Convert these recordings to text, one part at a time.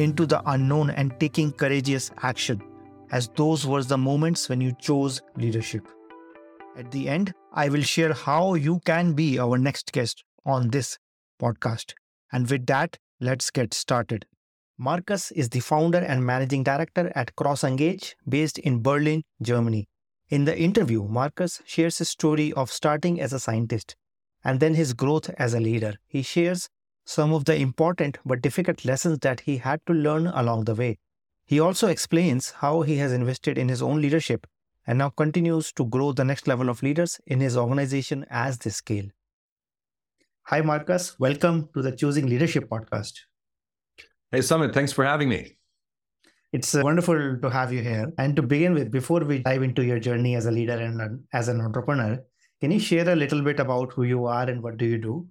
into the unknown and taking courageous action, as those were the moments when you chose leadership. At the end, I will share how you can be our next guest on this podcast. And with that, let's get started. Markus is the founder and managing director at CrossEngage, based in Berlin, Germany. In the interview, Markus shares his story of starting as a scientist and then his growth as a leader. He shares some of the important but difficult lessons that he had to learn along the way. He also explains how he has invested in his own leadership and now continues to grow the next level of leaders in his organization as they scale. Hi, Markus. Welcome to the Choosing Leadership podcast. Hey, Sumit. Thanks for having me. It's uh, wonderful to have you here. And to begin with, before we dive into your journey as a leader and as an entrepreneur, can you share a little bit about who you are and what do you do?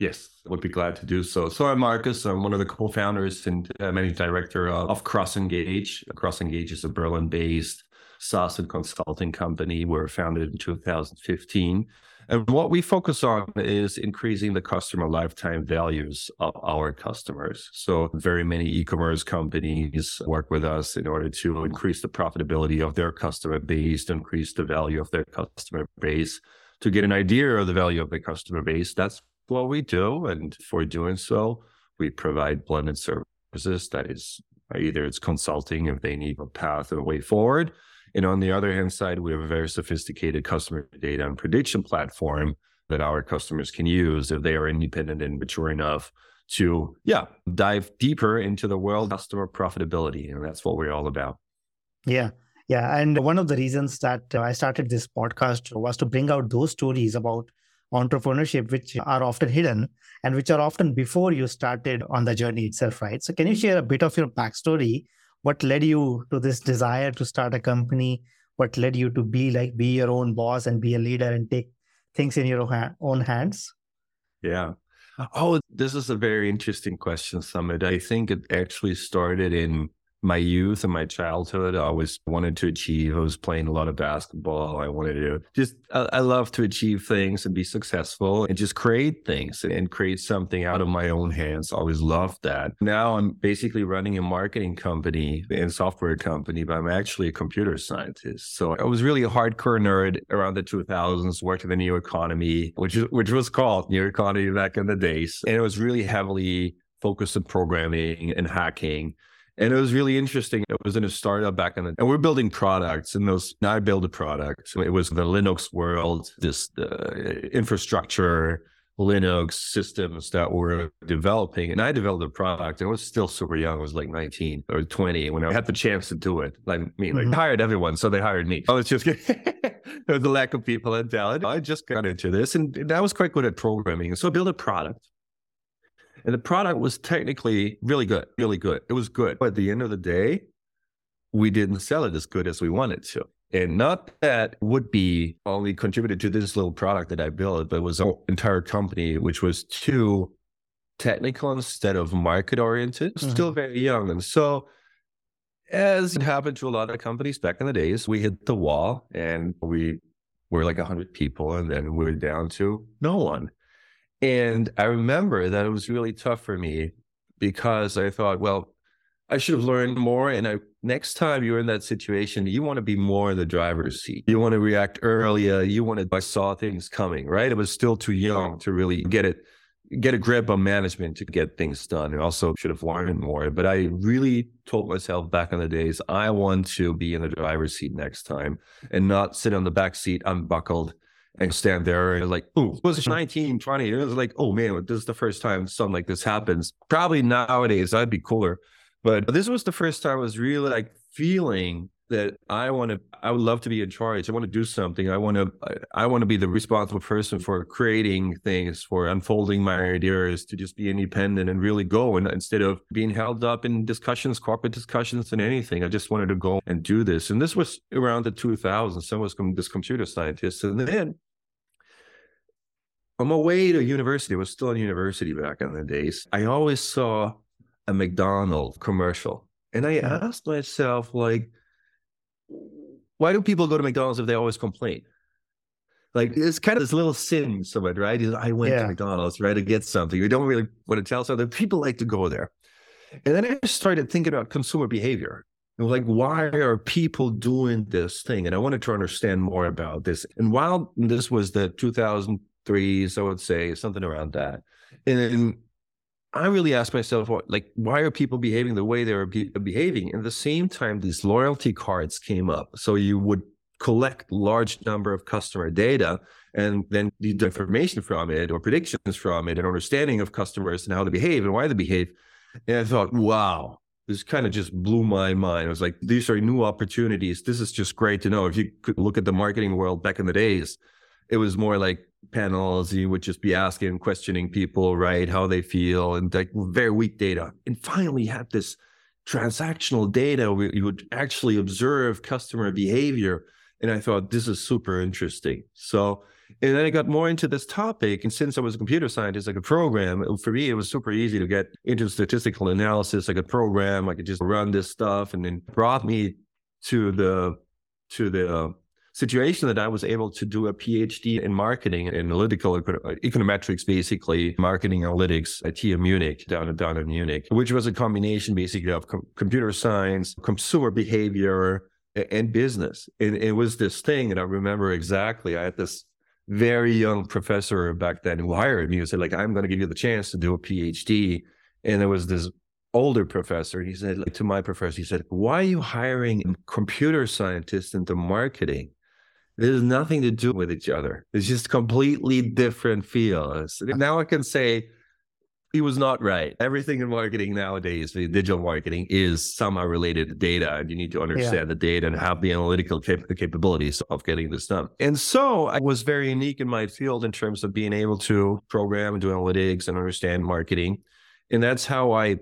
Yes, I would be glad to do so. So I'm Markus. I'm one of the co-founders and uh, managing director of, of CrossEngage. CrossEngage is a Berlin-based SaaS and consulting company. We were founded in 2015. And what we focus on is increasing the customer lifetime values of our customers. So very many e-commerce companies work with us in order to increase the profitability of their customer base, to increase the value of their customer base, to get an idea of the value of the customer base. That's what we do. And for doing so, we provide blended services. That is either it's consulting if they need a path or a way forward, and on the other hand side, we have a very sophisticated customer data and prediction platform that our customers can use if they are independent and mature enough to, yeah, dive deeper into the world of customer profitability. And that's what we're all about. Yeah. Yeah. And one of the reasons that uh, I started this podcast was to bring out those stories about entrepreneurship, which are often hidden and which are often before you started on the journey itself, right? So, can you share a bit of your backstory? What led you to this desire to start a company? What led you to be like be your own boss and be a leader and take things in your own hands? Yeah. Oh this is a very interesting question sumit i think it actually started in my youth and my childhood, I always wanted to achieve. I was playing a lot of basketball. I wanted to just, I, I love to achieve things and be successful and just create things and create something out of my own hands. I always loved that. Now I'm basically running a marketing company and software company, but I'm actually a computer scientist. So I was really a hardcore nerd around the 2000s, worked in the new economy, which, which was called new economy back in the days. And it was really heavily focused on programming and hacking. And it was really interesting. It was in a startup back in the, and we're building products and those, now I build a product. It was the Linux world, this uh, infrastructure, Linux systems that we're developing. And I developed a product. I was still super young. I was like 19 or 20 when I had the chance to do it. Like me, like mm-hmm. hired everyone. So they hired me. I was just, there was a lack of people and talent. I just got into this and, and I was quite good at programming. So I built a product and the product was technically really good, really good. It was good. But at the end of the day, we didn't sell it as good as we wanted to. And not that would be only contributed to this little product that I built, but it was an entire company which was too technical instead of market oriented, mm-hmm. still very young. And so as it happened to a lot of companies back in the days, we hit the wall and we were like 100 people and then we were down to no one. And I remember that it was really tough for me because I thought, well, I should have learned more. And I, next time you're in that situation, you want to be more in the driver's seat. You want to react earlier. You want to, I saw things coming, right? It was still too young to really get it get a grip on management to get things done. And also should have learned more. But I really told myself back in the days, I want to be in the driver's seat next time and not sit on the back seat unbuckled and stand there and like, oh, it was mm-hmm. 19, 20. It was like, oh man, this is the first time something like this happens. Probably nowadays that'd be cooler. But this was the first time I was really like feeling that I want to, I would love to be in charge. I want to do something. I want to, I want to be the responsible person for creating things, for unfolding my ideas, to just be independent and really go. And instead of being held up in discussions, corporate discussions, and anything, I just wanted to go and do this. And this was around the 2000s. So I was this computer scientist, and then on my way to university, I was still in university back in the days. I always saw a McDonald's commercial, and I hmm. asked myself, like why do people go to McDonald's if they always complain? Like it's kind of this little sin somewhere, right? I went yeah. to McDonald's, right, to get something. You don't really want to tell something. People like to go there. And then I started thinking about consumer behavior. And like, why are people doing this thing? And I wanted to understand more about this. And while this was the 2003, so I would say something around that. And I really ask myself, like, why are people behaving the way they're be- behaving? And at the same time, these loyalty cards came up. So you would collect large number of customer data and then the information from it or predictions from it and understanding of customers and how they behave and why they behave. And I thought, wow, this kind of just blew my mind. I was like, these are new opportunities. This is just great to know. If you could look at the marketing world back in the days, it was more like panels. You would just be asking, questioning people, right, how they feel, and like very weak data. And finally, had this transactional data where you would actually observe customer behavior. And I thought this is super interesting. So, and then I got more into this topic. And since I was a computer scientist, I could program. For me, it was super easy to get into statistical analysis. I could program. I could just run this stuff, and then brought me to the to the situation that I was able to do a PhD in marketing and analytical econometrics, basically marketing analytics at TU Munich, down, down in Munich, which was a combination basically of com- computer science, consumer behavior, and business. And it was this thing, and I remember exactly. I had this very young professor back then who hired me who said, like, I'm going to give you the chance to do a PhD. And there was this older professor. He said like, to my professor, he said, Why are you hiring computer scientists into marketing? There's nothing to do with each other. It's just completely different fields. Uh now I can say he was not right. Everything in marketing nowadays, the digital marketing, is somehow related to data, and you need to understand yeah. the data and have the analytical cap- capabilities of getting this done. And so I was very unique in my field in terms of being able to program and do analytics and understand marketing. And that's how I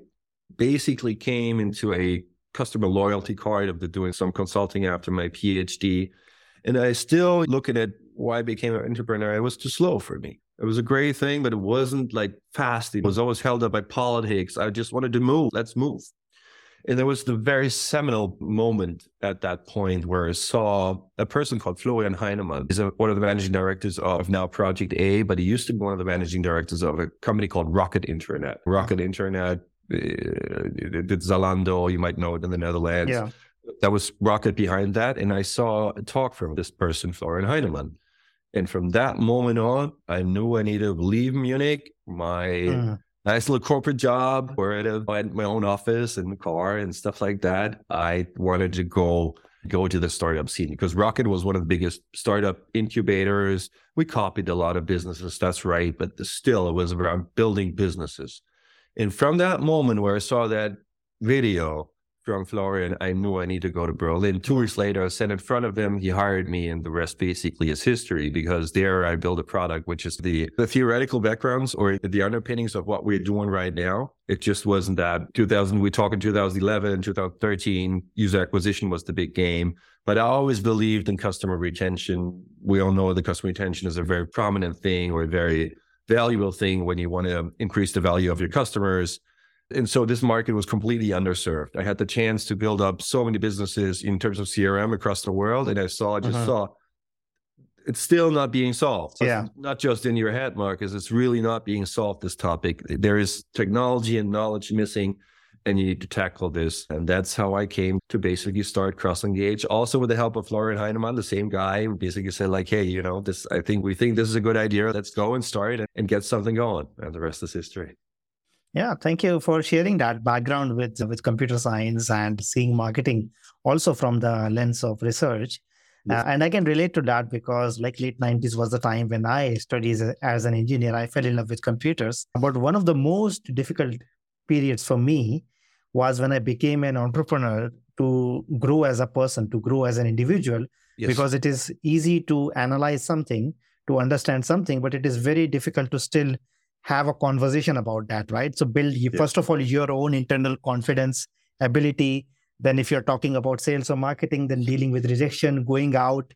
basically came into a customer loyalty card of the doing some consulting after my PhD and I still looking at why I became an entrepreneur. It was too slow for me. It was a great thing, but it wasn't like fast. It was always held up by politics. I just wanted to move. Let's move. And there was the very seminal moment at that point where I saw a person called Florian Heinemann. He's a, one of the managing directors of now Project A, but he used to be one of the managing directors of a company called Rocket Internet. Rocket Internet, uh, did Zalando, you might know it in the Netherlands. Yeah that was rocket behind that. And I saw a talk from this person, Florian Heinemann. And from that moment on, I knew I needed to leave Munich, my uh nice little corporate job where I had my own office and car and stuff like that. I wanted to go go to the startup scene because Rocket was one of the biggest startup incubators. We copied a lot of businesses, that's right, but still it was around building businesses. And from that moment where I saw that video, from Florian, I knew I need to go to Berlin. Two weeks later, I sat in front of him. He hired me, and the rest basically is history because there I built a product, which is the, the theoretical backgrounds or the underpinnings of what we're doing right now. It just wasn't that 2000, we talk in 2011, 2013, user acquisition was the big game. But I always believed in customer retention. We all know that customer retention is a very prominent thing or a very valuable thing when you want to increase the value of your customers And so this market was completely underserved. I had the chance to build up so many businesses in terms of CRM across the world. And I saw, I just uh-huh. saw it's still not being solved. So yeah. not just in your head, Markus. It's really not being solved, this topic. There is technology and knowledge missing, and you need to tackle this. And that's how I came to basically start CrossEngage. Also with the help of Florian Heinemann, the same guy, basically said, like, hey, you know, this I think we think this is a good idea. Let's go and start and, and get something going. And the rest is history. Yeah, thank you for sharing that background with with computer science and seeing marketing also from the lens of research. Uh, and I can relate to that because, like, late 90s was the time when I studied as, as an engineer. I fell in love with computers. But one of the most difficult periods for me was when I became an entrepreneur to grow as a person, to grow as an individual, yes. because it is easy to analyze something, to understand something, but it is very difficult to still have a conversation about that, right? So, build, yeah. first of all, your own internal confidence, ability then if you're talking about sales or marketing then dealing with rejection going out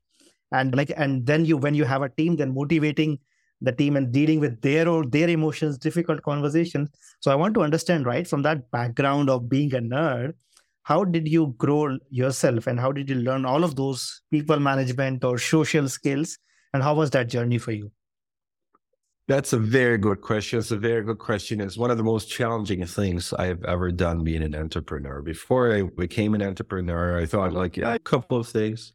and like and then you when you have a team then motivating the team and dealing with their or their emotions difficult conversations so i want to understand right from that background of being a nerd how did you grow yourself and how did you learn all of those people management or social skills and how was that journey for you that's a very good question. It's a very good question. It's one of the most challenging things I've ever done being an entrepreneur. Before I became an entrepreneur, I thought like, yeah, a couple of things.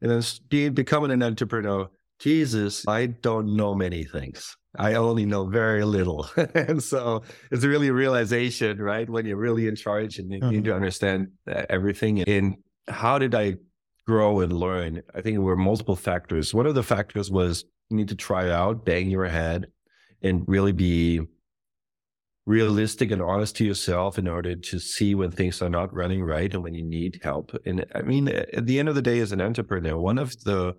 And then being, becoming an entrepreneur, Jesus, I don't know many things. I only know very little. and so it's really a realization, right? When you're really in charge and you mm-hmm. need to understand everything. And how did I grow and learn? I think there were multiple factors. One of the factors was you need to try out, bang your head, and really be realistic and honest to yourself in order to see when things are not running right and when you need help. And I mean, at the end of the day, as an entrepreneur, one of the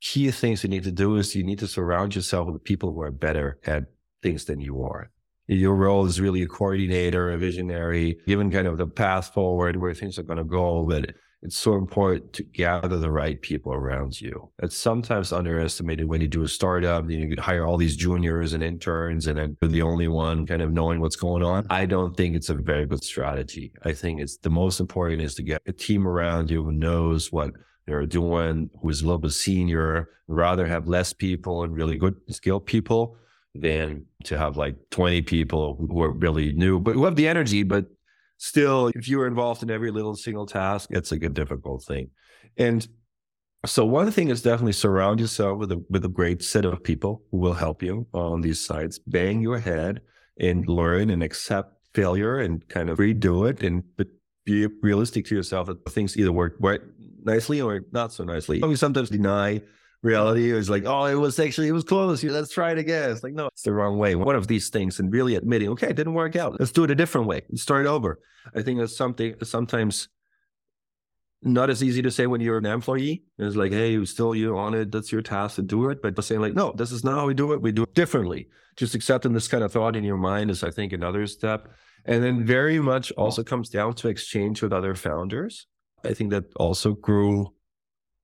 key things you need to do is you need to surround yourself with people who are better at things than you are. Your role is really a coordinator, a visionary, given kind of the path forward where things are going to go. But it's so important to gather the right people around you. It's sometimes underestimated when you do a startup, you hire all these juniors and interns and then you're the only one kind of knowing what's going on. I don't think it's a very good strategy. I think it's the most important is to get a team around you who knows what they're doing, who is a little bit senior, rather have less people and really good skilled people than to have like 20 people who are really new, but who have the energy, but still, if you are involved in every little single task, it's like a difficult thing. And so one thing is definitely surround yourself with a with a great set of people who will help you on these sites. Bang your head and learn and accept failure and kind of redo it and but be realistic to yourself that things either work work nicely or not so nicely. We sometimes deny reality is like, oh, it was actually, it was close. Let's try it again. It's like, no, it's the wrong way. One of these things and really admitting, okay, it didn't work out. Let's do it a different way. Let's start over. I think that's something sometimes not as easy to say when you're an employee. It's like, hey, you still you on it. That's your task to do it. But saying like, no, this is not how we do it. We do it differently. Just accepting this kind of thought in your mind is, I think, another step. And then very much also comes down to exchange with other founders. I think that also grew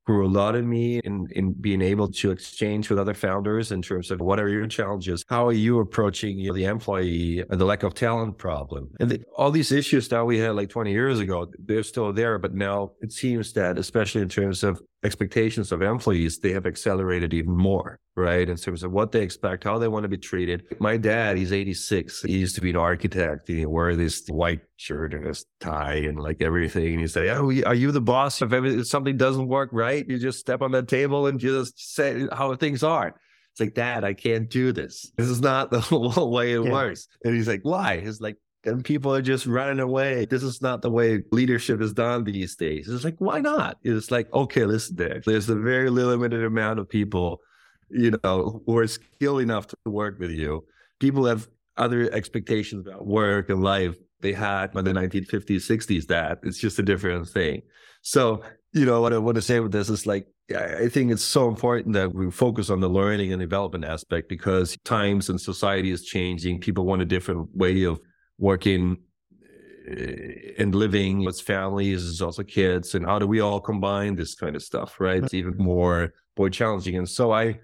grew a lot in me in, in being able to exchange with other founders in terms of what are your challenges? How are you approaching you know, the employee, the lack of talent problem? And the, all these issues that we had like 20 years ago, they're still there. But now it seems that, especially in terms of expectations of employees, they have accelerated even more, right? In terms of what they expect, how they want to be treated. My dad, he's 86. He used to be an architect. He wore this white shirt and his tie and like everything. And he say, Oh, are you the boss? If, if something doesn't work right, you just step on that table and just say how things are. It's like, Dad, I can't do this. This is not the way it yeah. works. And he's like, Why? He's like, and people are just running away. This is not the way leadership is done these days. It's like, why not? It's like, okay, listen, there. There's a very limited amount of people, you know, who are skilled enough to work with you. People have other expectations about work and life they had in the 1950s, 60s. That it's just a different thing. So, you know, what I want to say with this is like, I think it's so important that we focus on the learning and development aspect because times and society is changing. People want a different way of working eh, and living with families also kids and how do we all combine this kind of stuff right it's even more more challenging and so i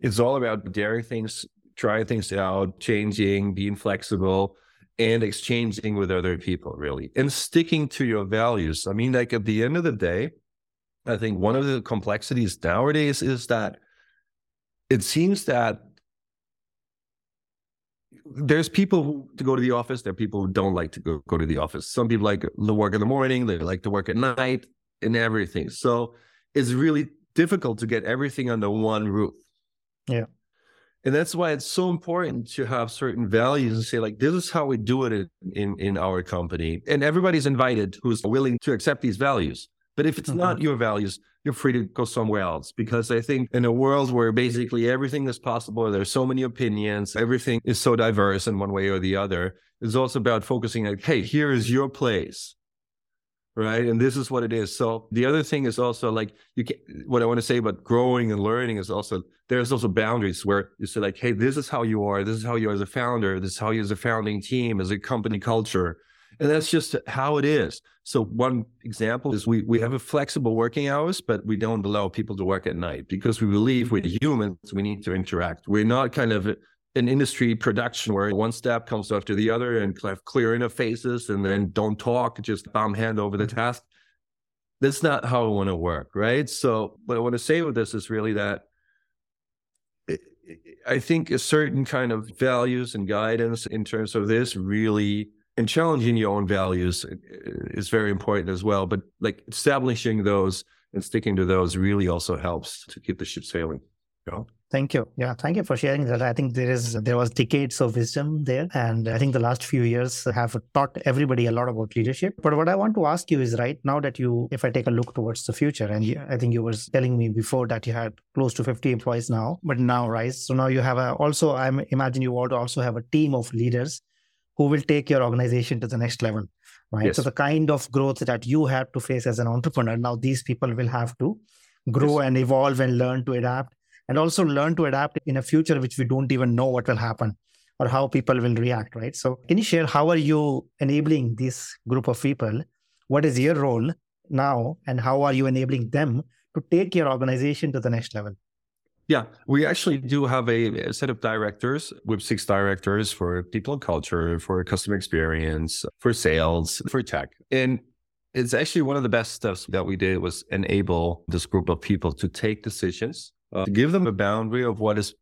it's all about daring things trying things out changing being flexible and exchanging with other people really and sticking to your values. I mean, like at the end of the day, I think one of the complexities nowadays is that it seems that there's people who to go to the office. There are people who don't like to go, go to the office. Some people like to work in the morning. They like to work at night and everything. So it's really difficult to get everything under one roof. Yeah. And that's why it's so important to have certain values and say, like, this is how we do it in, in, in our company. And everybody's invited who's willing to accept these values. But if it's mm-hmm. not your values, you're free to go somewhere else. Because I think in a world where basically everything is possible, there's so many opinions, everything is so diverse in one way or the other, it's also about focusing like, hey, here is your place. Right? And this is what it is. So the other thing is also like you can what i want to say about growing and learning is also there's also boundaries where you say like hey this is how you are. This is how you are as a founder. This is how you as a founding team as a company culture and that's just how it is so one example is we we have a flexible working hours but we don't allow people to work at night because we believe we're humans we need to interact we're not kind of an industry production where one step comes after the other and have clear interfaces and then don't talk, just bomb hand over the mm-hmm. task. That's not how I want to work, right? So, what I want to say with this is really that I think a certain kind of values and guidance in terms of this really and challenging your own values uh, uh, is very important as well. But like establishing those and sticking to those really also helps to keep the ship sailing. Know? Thank you. Yeah, thank you for sharing that. I think there is there was decades of wisdom there, and I think the last few years have taught everybody a lot about leadership. But what I want to ask you is, right now that you, if I take a look towards the future, and you, I think you were telling me before that you had close to 50 employees now, but now, right? So now you have a also. I imagine you want to also have a team of leaders who will take your organization to the next level, right? Yes. So the kind of growth that you have to face as an entrepreneur, now these people will have to grow yes. and evolve and learn to adapt and also learn to adapt in a future which we don't even know what will happen or how people will react, right? So, can you share how are you enabling this group of people? What is your role now, and how are you enabling them to take your organization to the next level? Yeah, we actually do have a, set of directors with six directors for people and culture, for customer experience, for sales, for tech. And it's actually one of the best steps that we did was enable this group of people to take decisions uh, to give them a boundary of what is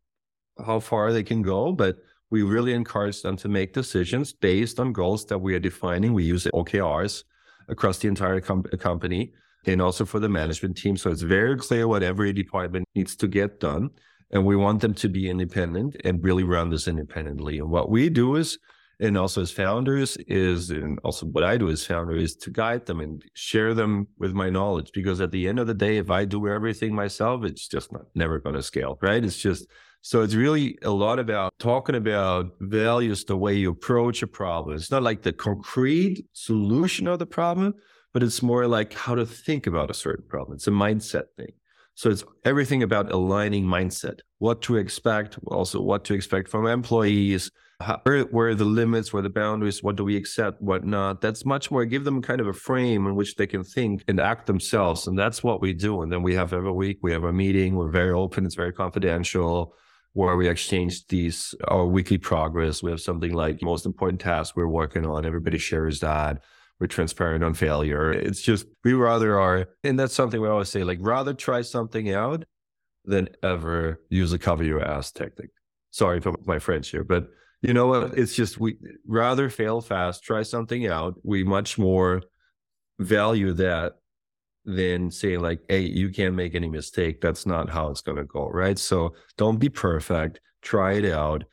how far they can go, but we really encourage them to make decisions based on goals that we are defining. We use OKRs across the entire com- company and also for the management team. So it's very clear what every department needs to get done. And we want them to be independent and really run this independently. And what we do is and also as founders is and also what i do as founder is to guide them and share them with my knowledge because at the end of the day if i do everything myself it's just not never going to scale right it's just so it's really a lot about talking about values the way you approach a problem it's not like the concrete solution of the problem but it's more like how to think about a certain problem it's a mindset thing so it's everything about aligning mindset what to expect also what to expect from employees how, where, where are the limits, where the boundaries, what do we accept, what not. That's much more give them kind of a frame in which they can think and act themselves. And that's what we do. And then we have every week, we have a meeting, we're very open, it's very confidential, where we exchange these our weekly progress. We have something like most important tasks we're working on. Everybody shares that. We're transparent on failure. It's just we rather are, and that's something we always say, like rather try something out than ever use a cover your ass tactic. Sorry for my French here, but you know what? It's just we rather fail fast, try something out. We much more value that than saying like, hey, you can't make any mistake. That's not how it's gonna go, right? So don't be perfect. Try it out.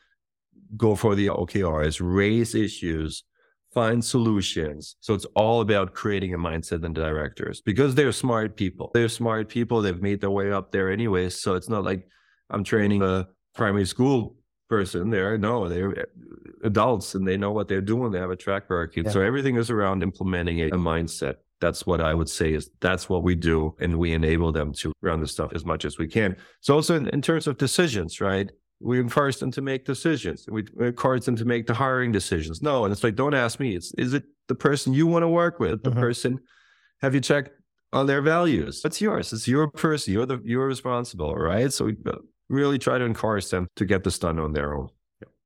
Go for the OKRs, raise issues, find solutions. So it's all about creating a mindset in the directors because they're smart people. They're smart people. They've made their way up there anyway. So it's not like I'm training a primary school person there. No, they're eh, adults and they know what they're doing. They have a track record. Yeah. So everything is around implementing a, a, mindset. That's what I would say is that's what we do. And we enable them to run the stuff as much as we can. So also in, in terms of decisions, right? We encourage them to make decisions. We encourage them to make the hiring decisions. No, and it's like, don't ask me. It's is it the person you want to work with? The mm-hmm. person have you checked on their values? It's yours. It's your person. You're the you're responsible, right? So we really try to encourage them to get this done on their own.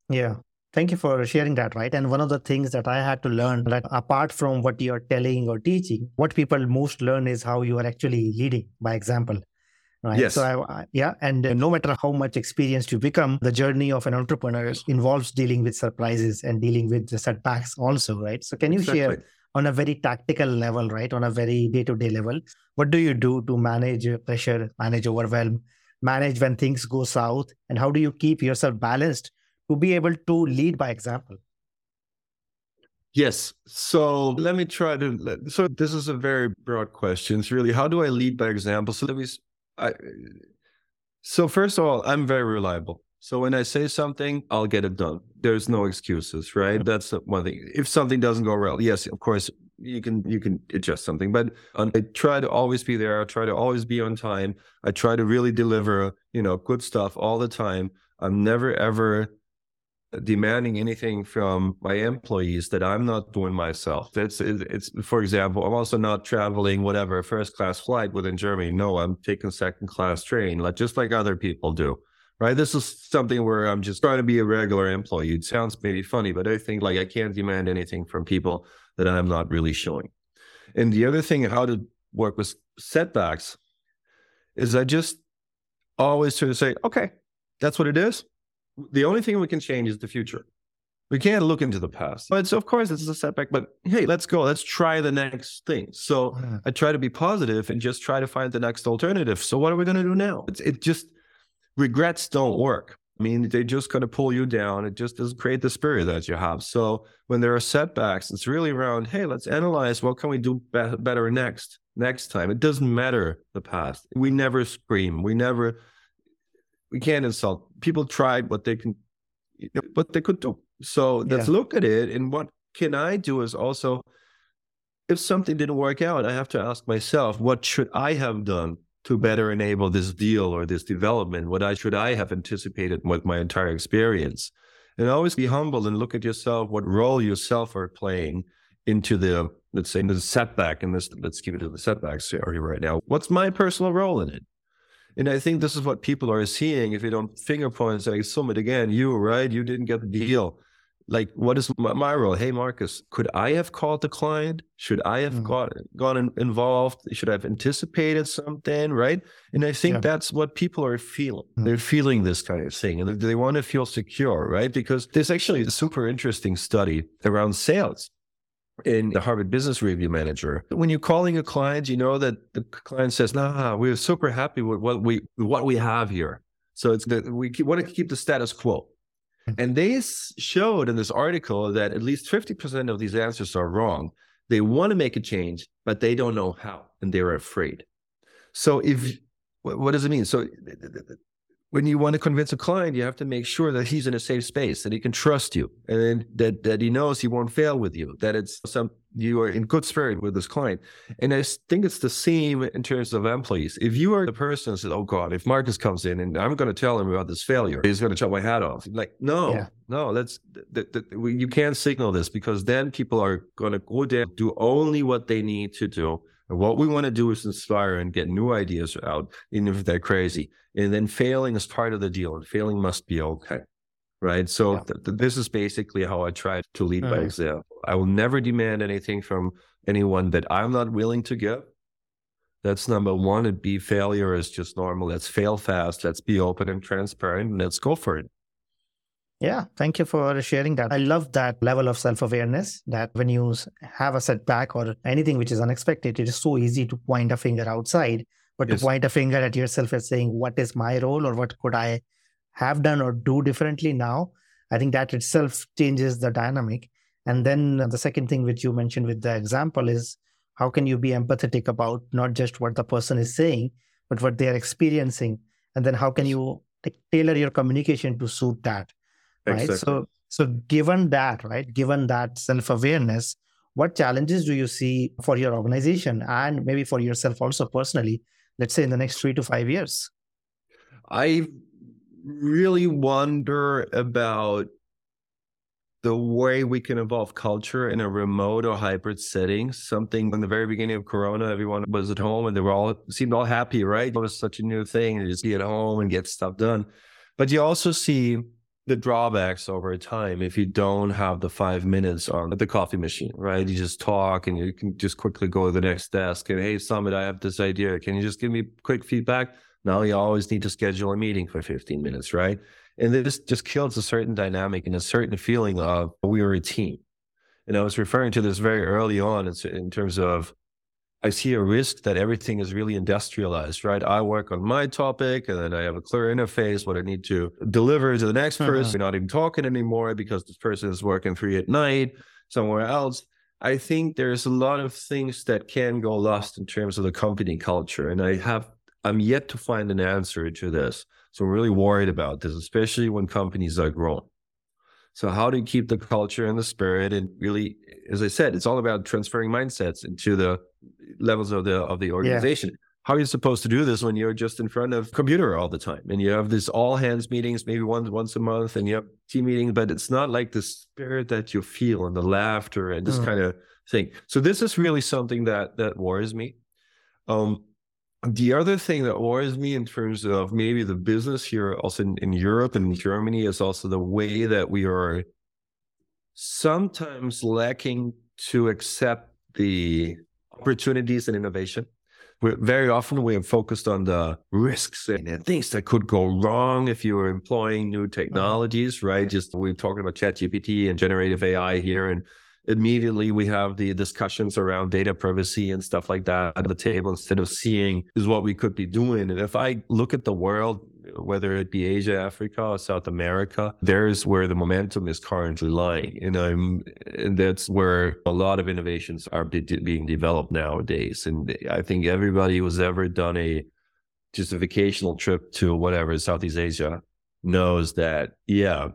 Yeah. Thank you for sharing that, right? And one of the things that I had to learn that apart from what you're telling or teaching, what people most learn is how you are actually leading by example. Right. Yes. So, I, yeah. And uh, no matter how much experienced you become, the journey of an entrepreneur involves dealing with surprises and dealing with the setbacks also, right? So, can you exactly. share on a very tactical level, right? On a very day to day level, what do you do to manage pressure, manage overwhelm, manage when things go south? And how do you keep yourself balanced to be able to lead by example? Yes. So let me try to. So this is a very broad question. It's really how do I lead by example? So let me. I, so first of all, I'm very reliable. So when I say something, I'll get it done. There's no excuses, right? That's one thing. If something doesn't go well, yes, of course you can you can adjust something, but um, I try to always be there. I try to always be on time. I try to really deliver, you know, good stuff all the time. I'm never ever demanding anything from my employees that I'm not doing myself. It's, it's, for example, I'm also not traveling whatever first class flight within Germany. No, I'm taking second class train, like just like other people do. Right. This is something where I'm just trying to be a regular employee. It sounds maybe funny, but I think like I can't demand anything from people that I'm not really showing. And the other thing, how to work with setbacks, is I just always try to say, okay, that's what it is the only thing we can change is the future. We can't look into the past. But so of course this is a setback, but hey, let's go. Let's try the next thing. So yeah. I try to be positive and just try to find the next alternative. So what are we going to do now? It's, it just regrets don't work. I mean, they just kind of pull you down. It just doesn't create the spirit that you have. So when there are setbacks, it's really around, hey, let's analyze what can we do be- better next, next time. It doesn't matter the past. We never scream. We never we can't insult. People tried what they can, what they could do. So let's yeah. look at it. And what can I do is also, if something didn't work out, I have to ask myself, what should I have done to better enable this deal or this development? What I should I have anticipated with my entire experience? And always be humble and look at yourself, what role yourself are playing into the, let's say, the setback. And this, let's keep it to the setbacks area right now. What's my personal role in it? And I think this is what people are seeing if you don't finger point and say, Sumit, again, you, right? You didn't get the deal. Like, what is my role? Hey, Markus, could I have called the client? Should I have mm. got gotten involved? Should I have anticipated something, right? And I think yeah. that's what people are feeling. Mm. They're feeling this kind of thing and they want to feel secure, right? Because there's actually a super interesting study around sales in the Harvard Business Review Manager. When you're calling a client, you know that the client says, "Nah, we're super happy with what we what we have here." So it's that we want to keep the status quo. Hmm. And they showed in this article that at least 50% of these answers are wrong. They want to make a change, but they don't know how, and they're afraid. So if what does it mean? So when you want to convince a client, you have to make sure that he's in a safe space, that he can trust you, and that that he knows he won't fail with you, that it's some you are in good spirit with this client. And I think it's the same in terms of employees. If you are the person that says, "Oh God, if Markus comes in and I'm going to tell him about this failure, he's going to chop my hat off," like, no, yeah. no, that's that, that, you can't signal this because then people are going to go down, do only what they need to do and what we want to do is inspire and get new ideas out, even if they're crazy. And then failing is part of the deal, and failing must be okay. Right. So yeah. th- th- this is basically how I try to lead by mm-hmm. example. I will never demand anything from anyone that I'm not willing to give. That's number one. And B, failure is just normal. Let's fail fast. Let's be open and transparent. And let's go for it. Yeah, thank you for sharing that. I love that level of self awareness that when you have a setback or anything which is unexpected, it is so easy to point a finger outside, but yes. to point a finger at yourself and saying, What is my role or what could I have done or do differently now? I think that itself changes the dynamic. And then the second thing which you mentioned with the example is how can you be empathetic about not just what the person is saying, but what they are experiencing? And then how can you tailor your communication to suit that? Right exactly. so so given that right given that self-awareness what challenges do you see for your organization and maybe for yourself also personally let's say in the next three to five years i really wonder about the way we can evolve culture in a remote or hybrid setting. Something in the very beginning of Corona, everyone was at home and they were all seemed all happy, right? It was such a new thing to just be at home and get stuff done. But you also see the drawbacks over time if you don't have the five minutes on the coffee machine, right? You just talk and you can just quickly go to the next desk and, hey, Sumit, I have this idea. Can you just give me quick feedback? Now you always need to schedule a meeting for 15 minutes, right? And this just kills a certain dynamic and a certain feeling of we are a team. And I was referring to this very early on in terms of I see a risk that everything is really industrialized, right? I work on my topic and then I have a clear interface, what I need to deliver to the next uh-huh. person. We're not even talking anymore because this person is working three at night somewhere else. I think there's a lot of things that can go lost in terms of the company culture. And I have, I'm yet to find an answer to this. So I'm really worried about this, especially when companies are growing. So how do you keep the culture and the spirit? And really, as I said, it's all about transferring mindsets into the levels of the of the organization. Yeah. How are you supposed to do this when you're just in front of computer all the time and you have this all hands meetings maybe once once a month and you have team meetings, but it's not like the spirit that you feel and the laughter and this mm. kind of thing. So this is really something that that worries me. Um, the other thing that worries me in terms of maybe the business here also in, in Europe and Germany is also the way that we are sometimes lacking to accept the opportunities and innovation. We're, very often we are focused on the risks and things that could go wrong if you were employing new uh-huh. technologies, right? Just we're talking about ChatGPT and generative AI here, and immediately we have the discussions around data privacy and stuff like that at the table instead of seeing is what we could be doing. And if I look at the world whether it be Asia, Africa, or South America, there's where the momentum is currently lying. And, I'm, and that's where a lot of innovations are being developed nowadays. And I think everybody who's ever done a just a vacational trip to whatever Southeast Asia knows that, yeah,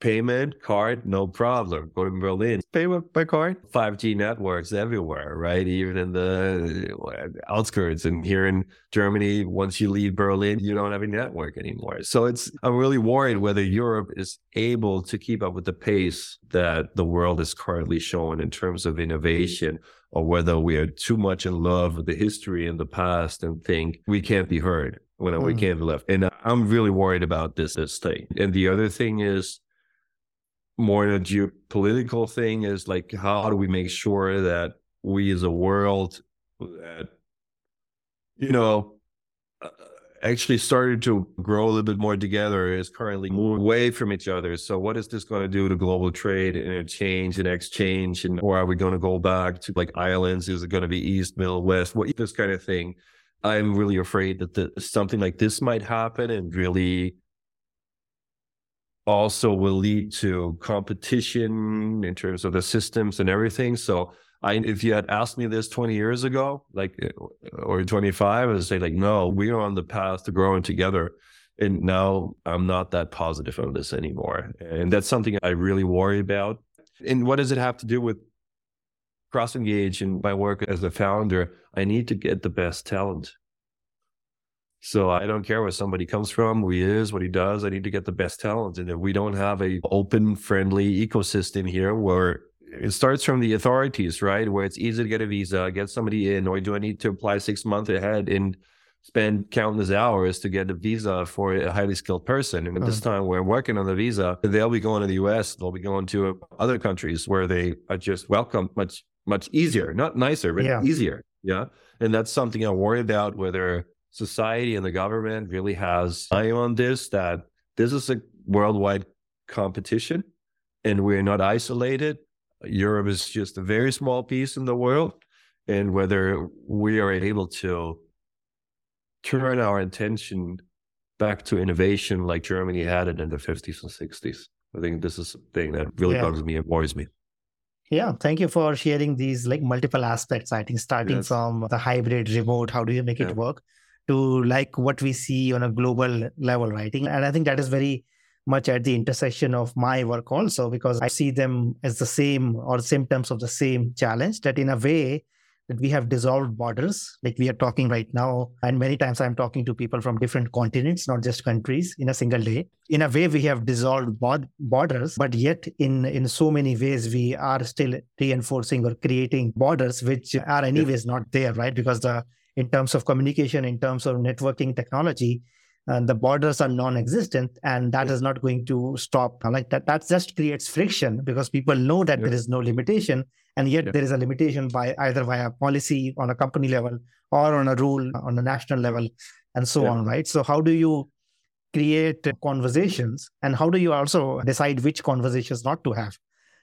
payment card, no problem. Go to Berlin, payment by card. 5G networks everywhere, right? Even in the outskirts. And here in Germany, once you leave Berlin, you don't have a network anymore. So it's, I'm really worried whether Europe is able to keep up with the pace that the world is currently showing in terms of innovation or whether we are too much in love with the history in the past and think we can't be heard when mm. we can't be left. And I'm really worried about this, this thing. And the other thing is, more a geopolitical thing is like how do we make sure that we as a world that you know uh, actually started to grow a little bit more together is currently moving away from each other. So what is this going to do to global trade and change and exchange? And or are we going to go back to like islands? Is it going to be east middle west? What this kind of thing. I'm really afraid that the, something like this might happen and really also will lead to competition in terms of the systems and everything. So I, if you had asked me this 20 years ago, like, eh, or 25, I'd say like, no, we are on the path to growing together. And now I'm not that positive on this anymore. And that's something I really worry about. And what does it have to do with CrossEngage in my work as a founder? I need to get the best talent so I don't care where somebody comes from, who he is, what he does. I need to get the best talent. And if we don't have a open, friendly ecosystem here where it starts from the authorities, right? Where it's easy to get a visa, get somebody in, or do I need to apply six months ahead and spend countless hours to get a visa for a highly skilled person? And at this mm. time, we're working on the visa. They'll be going to the US, they'll be going to other countries where they are just welcome much, much easier, not nicer, but yeah. easier. Yeah. And that's something I worry about whether society and the government really has eye on this that this is a worldwide competition and we're not isolated. Europe is just a very small piece in the world. And whether we are able to turn our attention back to innovation like Germany had it in the 50s and 60s. I think this is a thing that really yeah. bugs me and worries me. Yeah, thank you for sharing these like multiple aspects. I think starting yes. from the hybrid remote, how do you make yeah. it work? To like what we see on a global level writing and i think that is very much at the intersection of my work also because i see them as the same or symptoms of the same challenge that in a way that we have dissolved borders. Like we are talking right now and many times i'm talking to people from different continents not just countries in a single day. In a way we have dissolved borders but yet in in so many ways we are still reinforcing or creating borders which are anyways not there right? Because the in terms of communication, in terms of networking technology, and the borders are non-existent and that is not going to stop. Like that that just creates friction because people know that there is no limitation and yet there is a limitation by either via policy on a company level or on a rule on a national level and so on right? So how do you create conversations and how do you also decide which conversations not to have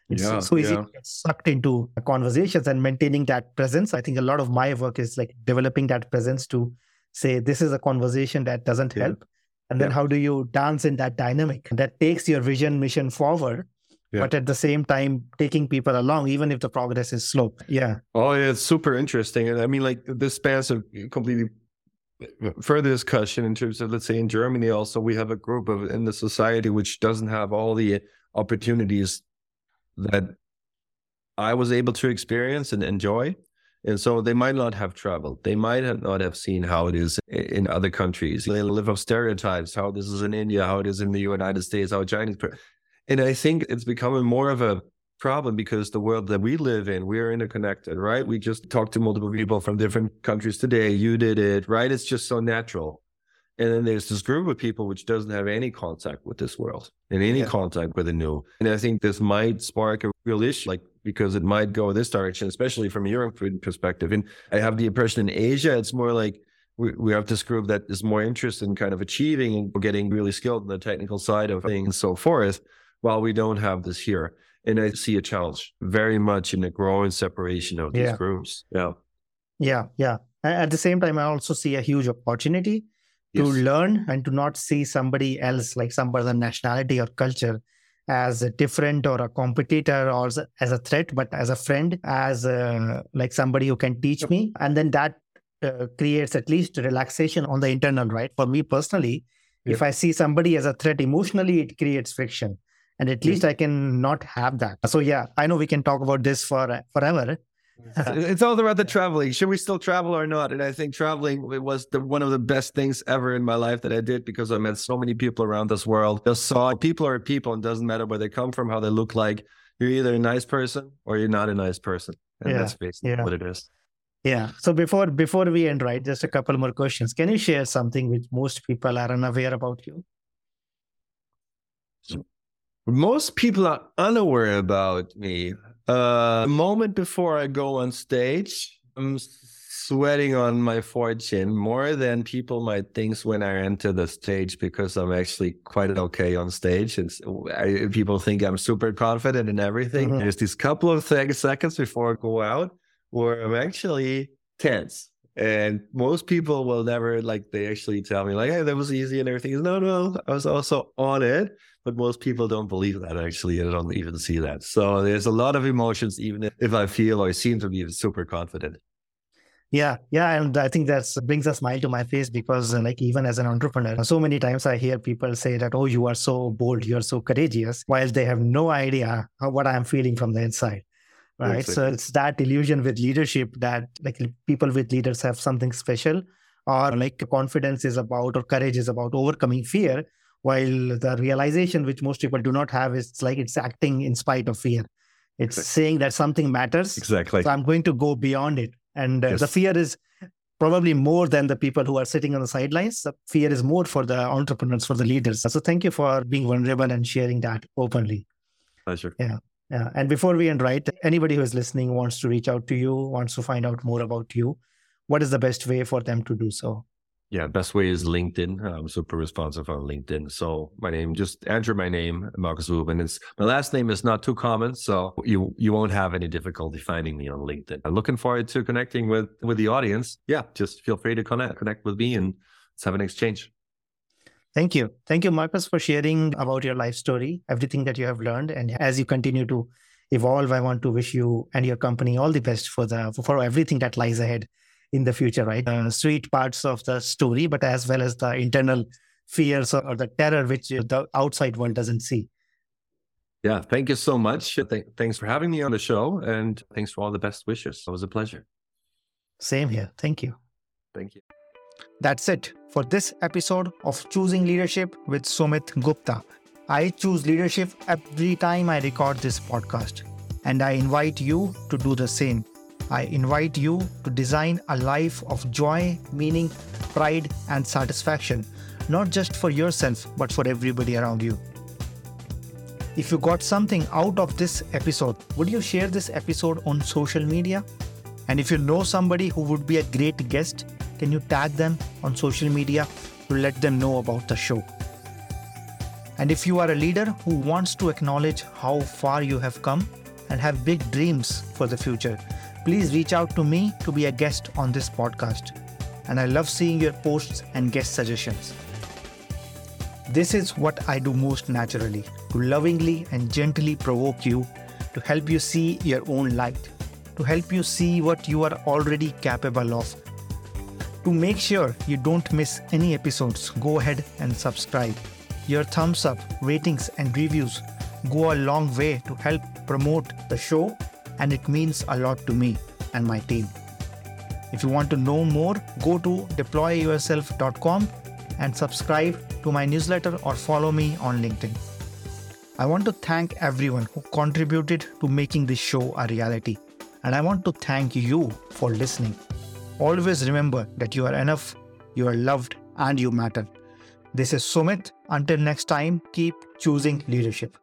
it's Yeah, so easy yeah. to get sucked into conversations and maintaining that presence. I think a lot of my work is like developing that presence to say this is a conversation that doesn't Yeah. help. And then how do you dance in that dynamic? That takes your vision mission forward but at the same time taking people along even if the progress is slow. Yeah. Oh, yeah, it's super interesting. And I mean, like this spans a completely uh, further discussion in terms of, let's say, in Germany, also, we have a group of in the society which doesn't have all the opportunities that I was able to experience and enjoy. And so they might not have traveled. They might have not have seen how it is in other countries. They live off stereotypes, how this is in India, how it is in the United States, how Chinese. And I think it's becoming more of a problem because the world that we live in, we're interconnected, right? We just talked to multiple people from different countries today. You did it, right? It's just so natural. And then there's this group of people which doesn't have any contact with this world and any Yeah. contact with the new. And I think this might spark a real issue, like because it might go this direction, especially from a European perspective. And I have the impression in Asia, it's more like we, we have this group that is more interested in kind of achieving and getting really skilled in the technical side of things and so forth, while we don't have this here. And I see a challenge very much in the growing separation of these Yeah. groups. Yeah. yeah yeah at the same time i also see a huge opportunity to learn and to not see somebody else like some other nationality or culture as a different or a competitor or as a, threat but as a friend as a, like somebody who can teach me. And then that uh, creates at least relaxation on the internal right? For me personally if i see somebody as a threat emotionally it creates friction. And at Yeah. least i can not have that. So yeah i know we can talk about this for forever it's all about the traveling. Should we still travel or not? And I think traveling was the, one of the best things ever in my life that I did because I met so many people around this world. Just saw people are people, and it doesn't matter where they come from, how they look like. You're either a nice person or you're not a nice person, and Yeah, that's basically yeah. what it is. Yeah. So before before we end, right, just a couple more questions. Can you share something which most people are unaware about you? Most people are unaware about me. Uh, a moment before I go on stage, I'm sweating on my fortune more than people might think when I enter the stage because I'm actually quite okay on stage. It's I, people think I'm super confident and everything. Mhm. There's these couple of seconds before I go out where I'm actually tense. And most people will never like they actually tell me like, "Hey, that was easy and everything." is No, no, I was also on it but most people don't believe that actually i don't even see that so there's a lot of emotions even if- i feel or seem to be super confident Yeah, yeah, and I think that brings a smile to my face because, uh, like, even as an entrepreneur, so many times I hear people say that, "Oh, you are so bold, you are so courageous," while they have no idea how, what I am feeling from the inside. Right. So it's that illusion with leadership that, like, people with leaders have something special, or like confidence is about, or courage is about overcoming fear, while the realization which most people do not have is like it's acting in spite of fear. It's Exactly. saying that something matters, exactly so I'm going to go beyond it. And uh, the fear is probably more than the people who are sitting on the sidelines. The fear is more for the entrepreneurs, for the leaders. So thank you for being vulnerable and sharing that openly. pleasure Yeah. And before we end, right, anybody who is listening wants to reach out to you, wants to find out more about you. What is the best way for them to do so? yeah best way is linkedin i'm super responsive on linkedin so my name just enter my name Markus Wübben. it's my last name is not too common so you you won't have any difficulty finding me on linkedin i'm looking forward to connecting with with the audience yeah just feel free to connect connect with me and let's have an exchange Thank you. Thank you, Markus, for sharing about your life story, everything that you have learned. And as you continue to evolve, I want to wish you and your company all the best for the for everything that lies ahead in the future, right? Uh, sweet parts of the story, but as well as the internal fears or, or the terror which the outside world doesn't see. Yeah, thank you so much. Th- thanks for having me on the show and thanks for all the best wishes. It was a pleasure. Same here. Thank you. Thank you. That's it for this episode of Choosing Leadership with Sumit Gupta. I choose leadership every time I record this podcast, and I invite you to do the same. I invite you to design a life of joy, meaning, pride, and satisfaction not just for yourself, but for everybody around you. If you got something out of this episode, would you share this episode on social media? And if you know somebody who would be a great guest, can you tag them on social media to let them know about the show? And if you are a leader who wants to acknowledge how far you have come and have big dreams for the future, please reach out to me to be a guest on this podcast. And I love seeing your posts and guest suggestions. This is what I do most naturally to lovingly and gently provoke you, to help you see your own light, to help you see what you are already capable of. To make sure you don't miss any episodes, go ahead and subscribe. Your thumbs up, ratings, and reviews go a long way to help promote the show, and it means a lot to me and my team. If you want to know more, go to deployyourself.com and subscribe to my newsletter or follow me on LinkedIn. I want to thank everyone who contributed to making this show a reality, and I want to thank you for listening. Always remember that you are enough, you are loved, and you matter. This is Sumit. Until next time, keep choosing leadership.